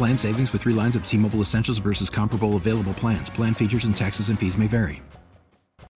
Plan savings with three lines of T Mobile Essentials versus comparable available plans. Plan features and taxes and fees may vary.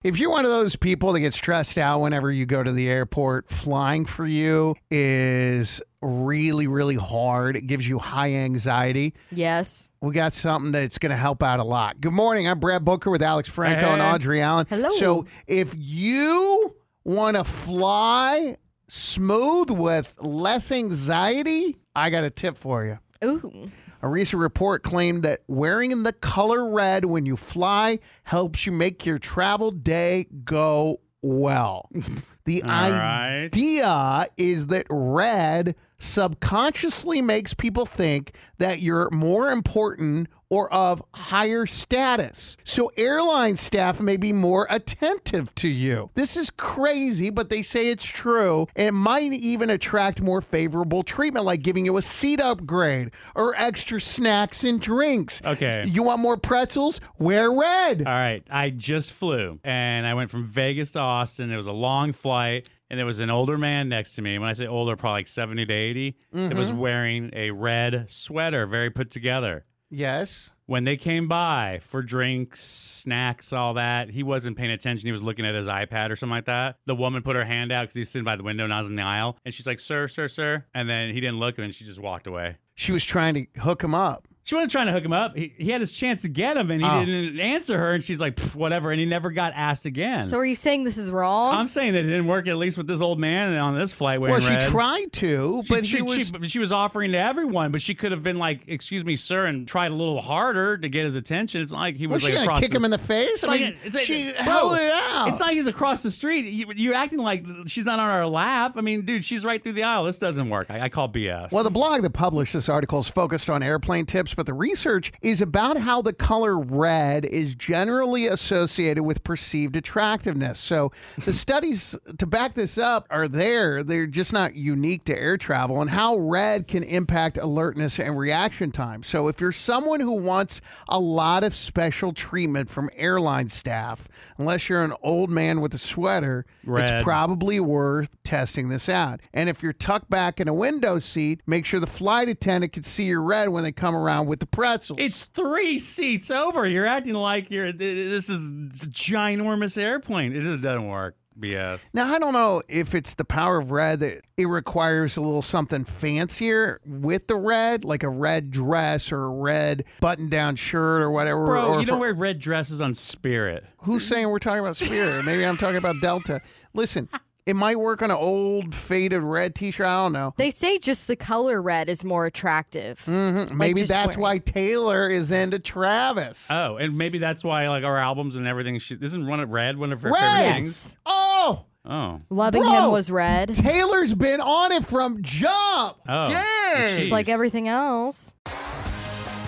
If you're one of those people that gets stressed out whenever you go to the airport, flying for you is really, really hard. It gives you high anxiety. Yes. We got something that's going to help out a lot. Good morning. I'm Brad Booker with Alex Franco and Audrey Allen. Hello. So if you want to fly smooth with less anxiety, I got a tip for you. Ooh. A recent report claimed that wearing the color red when you fly helps you make your travel day go well. The All right. idea is that red subconsciously makes people think that you're more important or of higher status. So airline staff may be more attentive to you. This is crazy, but they say it's true. And it might even attract more favorable treatment, like giving you a seat upgrade or extra snacks and drinks. Okay. You want more pretzels? Wear red. All right. I just flew and I went from Vegas to Austin. It was a long flight and there was an older man next to me. When I say older, probably like 70 to 80, that was mm-hmm. wearing a red sweater, very put together. Yes. When they came by for drinks, snacks, all that, he wasn't paying attention. He was looking at his iPad or something like that. The woman put her hand out because he's sitting by the window and I was in the aisle. And she's like, Sir, sir, sir. And then he didn't look and then she just walked away. She was trying to hook him up. She wasn't trying to hook him up. He, he had his chance to get him, and he Oh. didn't answer her. And she's like, whatever. And he never got asked again. So are you saying this is wrong? I'm saying that it didn't work at least with this old man on this flight wearing Well, she red. tried to, She, but she, he was. she, she was offering to everyone, but she could have been like, "Excuse me, sir," and tried a little harder to get his attention. It's not like he was was like gonna kick the, him in the face? It's I like- mean, like- she bro, held it out. It's not like he's across the street. You, you're acting like she's not on our lap. I mean, dude, she's right through the aisle. This doesn't work. I, I call BS. Well, the blog that published this article is focused on airplane tips, but the research is about how the color red is generally associated with perceived attractiveness. So the studies to back this up are there. They're just not unique to air travel and how red can impact alertness and reaction time. So if you're someone who wants a lot of special treatment from airline staff, unless you're an old man with a sweater, Red. it's probably worth testing this out. And if you're tucked back in a window seat, make sure the flight attendant can see your red when they come around with the pretzels. It's three seats over. You're acting like you're. This is a ginormous airplane. It doesn't work. BS. now I don't know if it's the power of red that it requires a little something fancier with the red, like a red dress or a red button-down shirt or whatever. Bro, or you don't wear red dresses on Spirit. Who's saying we're talking about Spirit? Maybe I'm talking about Delta. Listen, it might work on an old faded red T-shirt. I don't know. they say just the color red is more attractive. Mm-hmm. Maybe that's wearing- why Taylor is into Travis. Oh, and maybe that's why like our albums and everything. She, isn't one of red one of her favorite Red. things? Oh, Oh, Loving Bro. him was red. Taylor's been on it from jump. Oh, Dang. Just like everything else.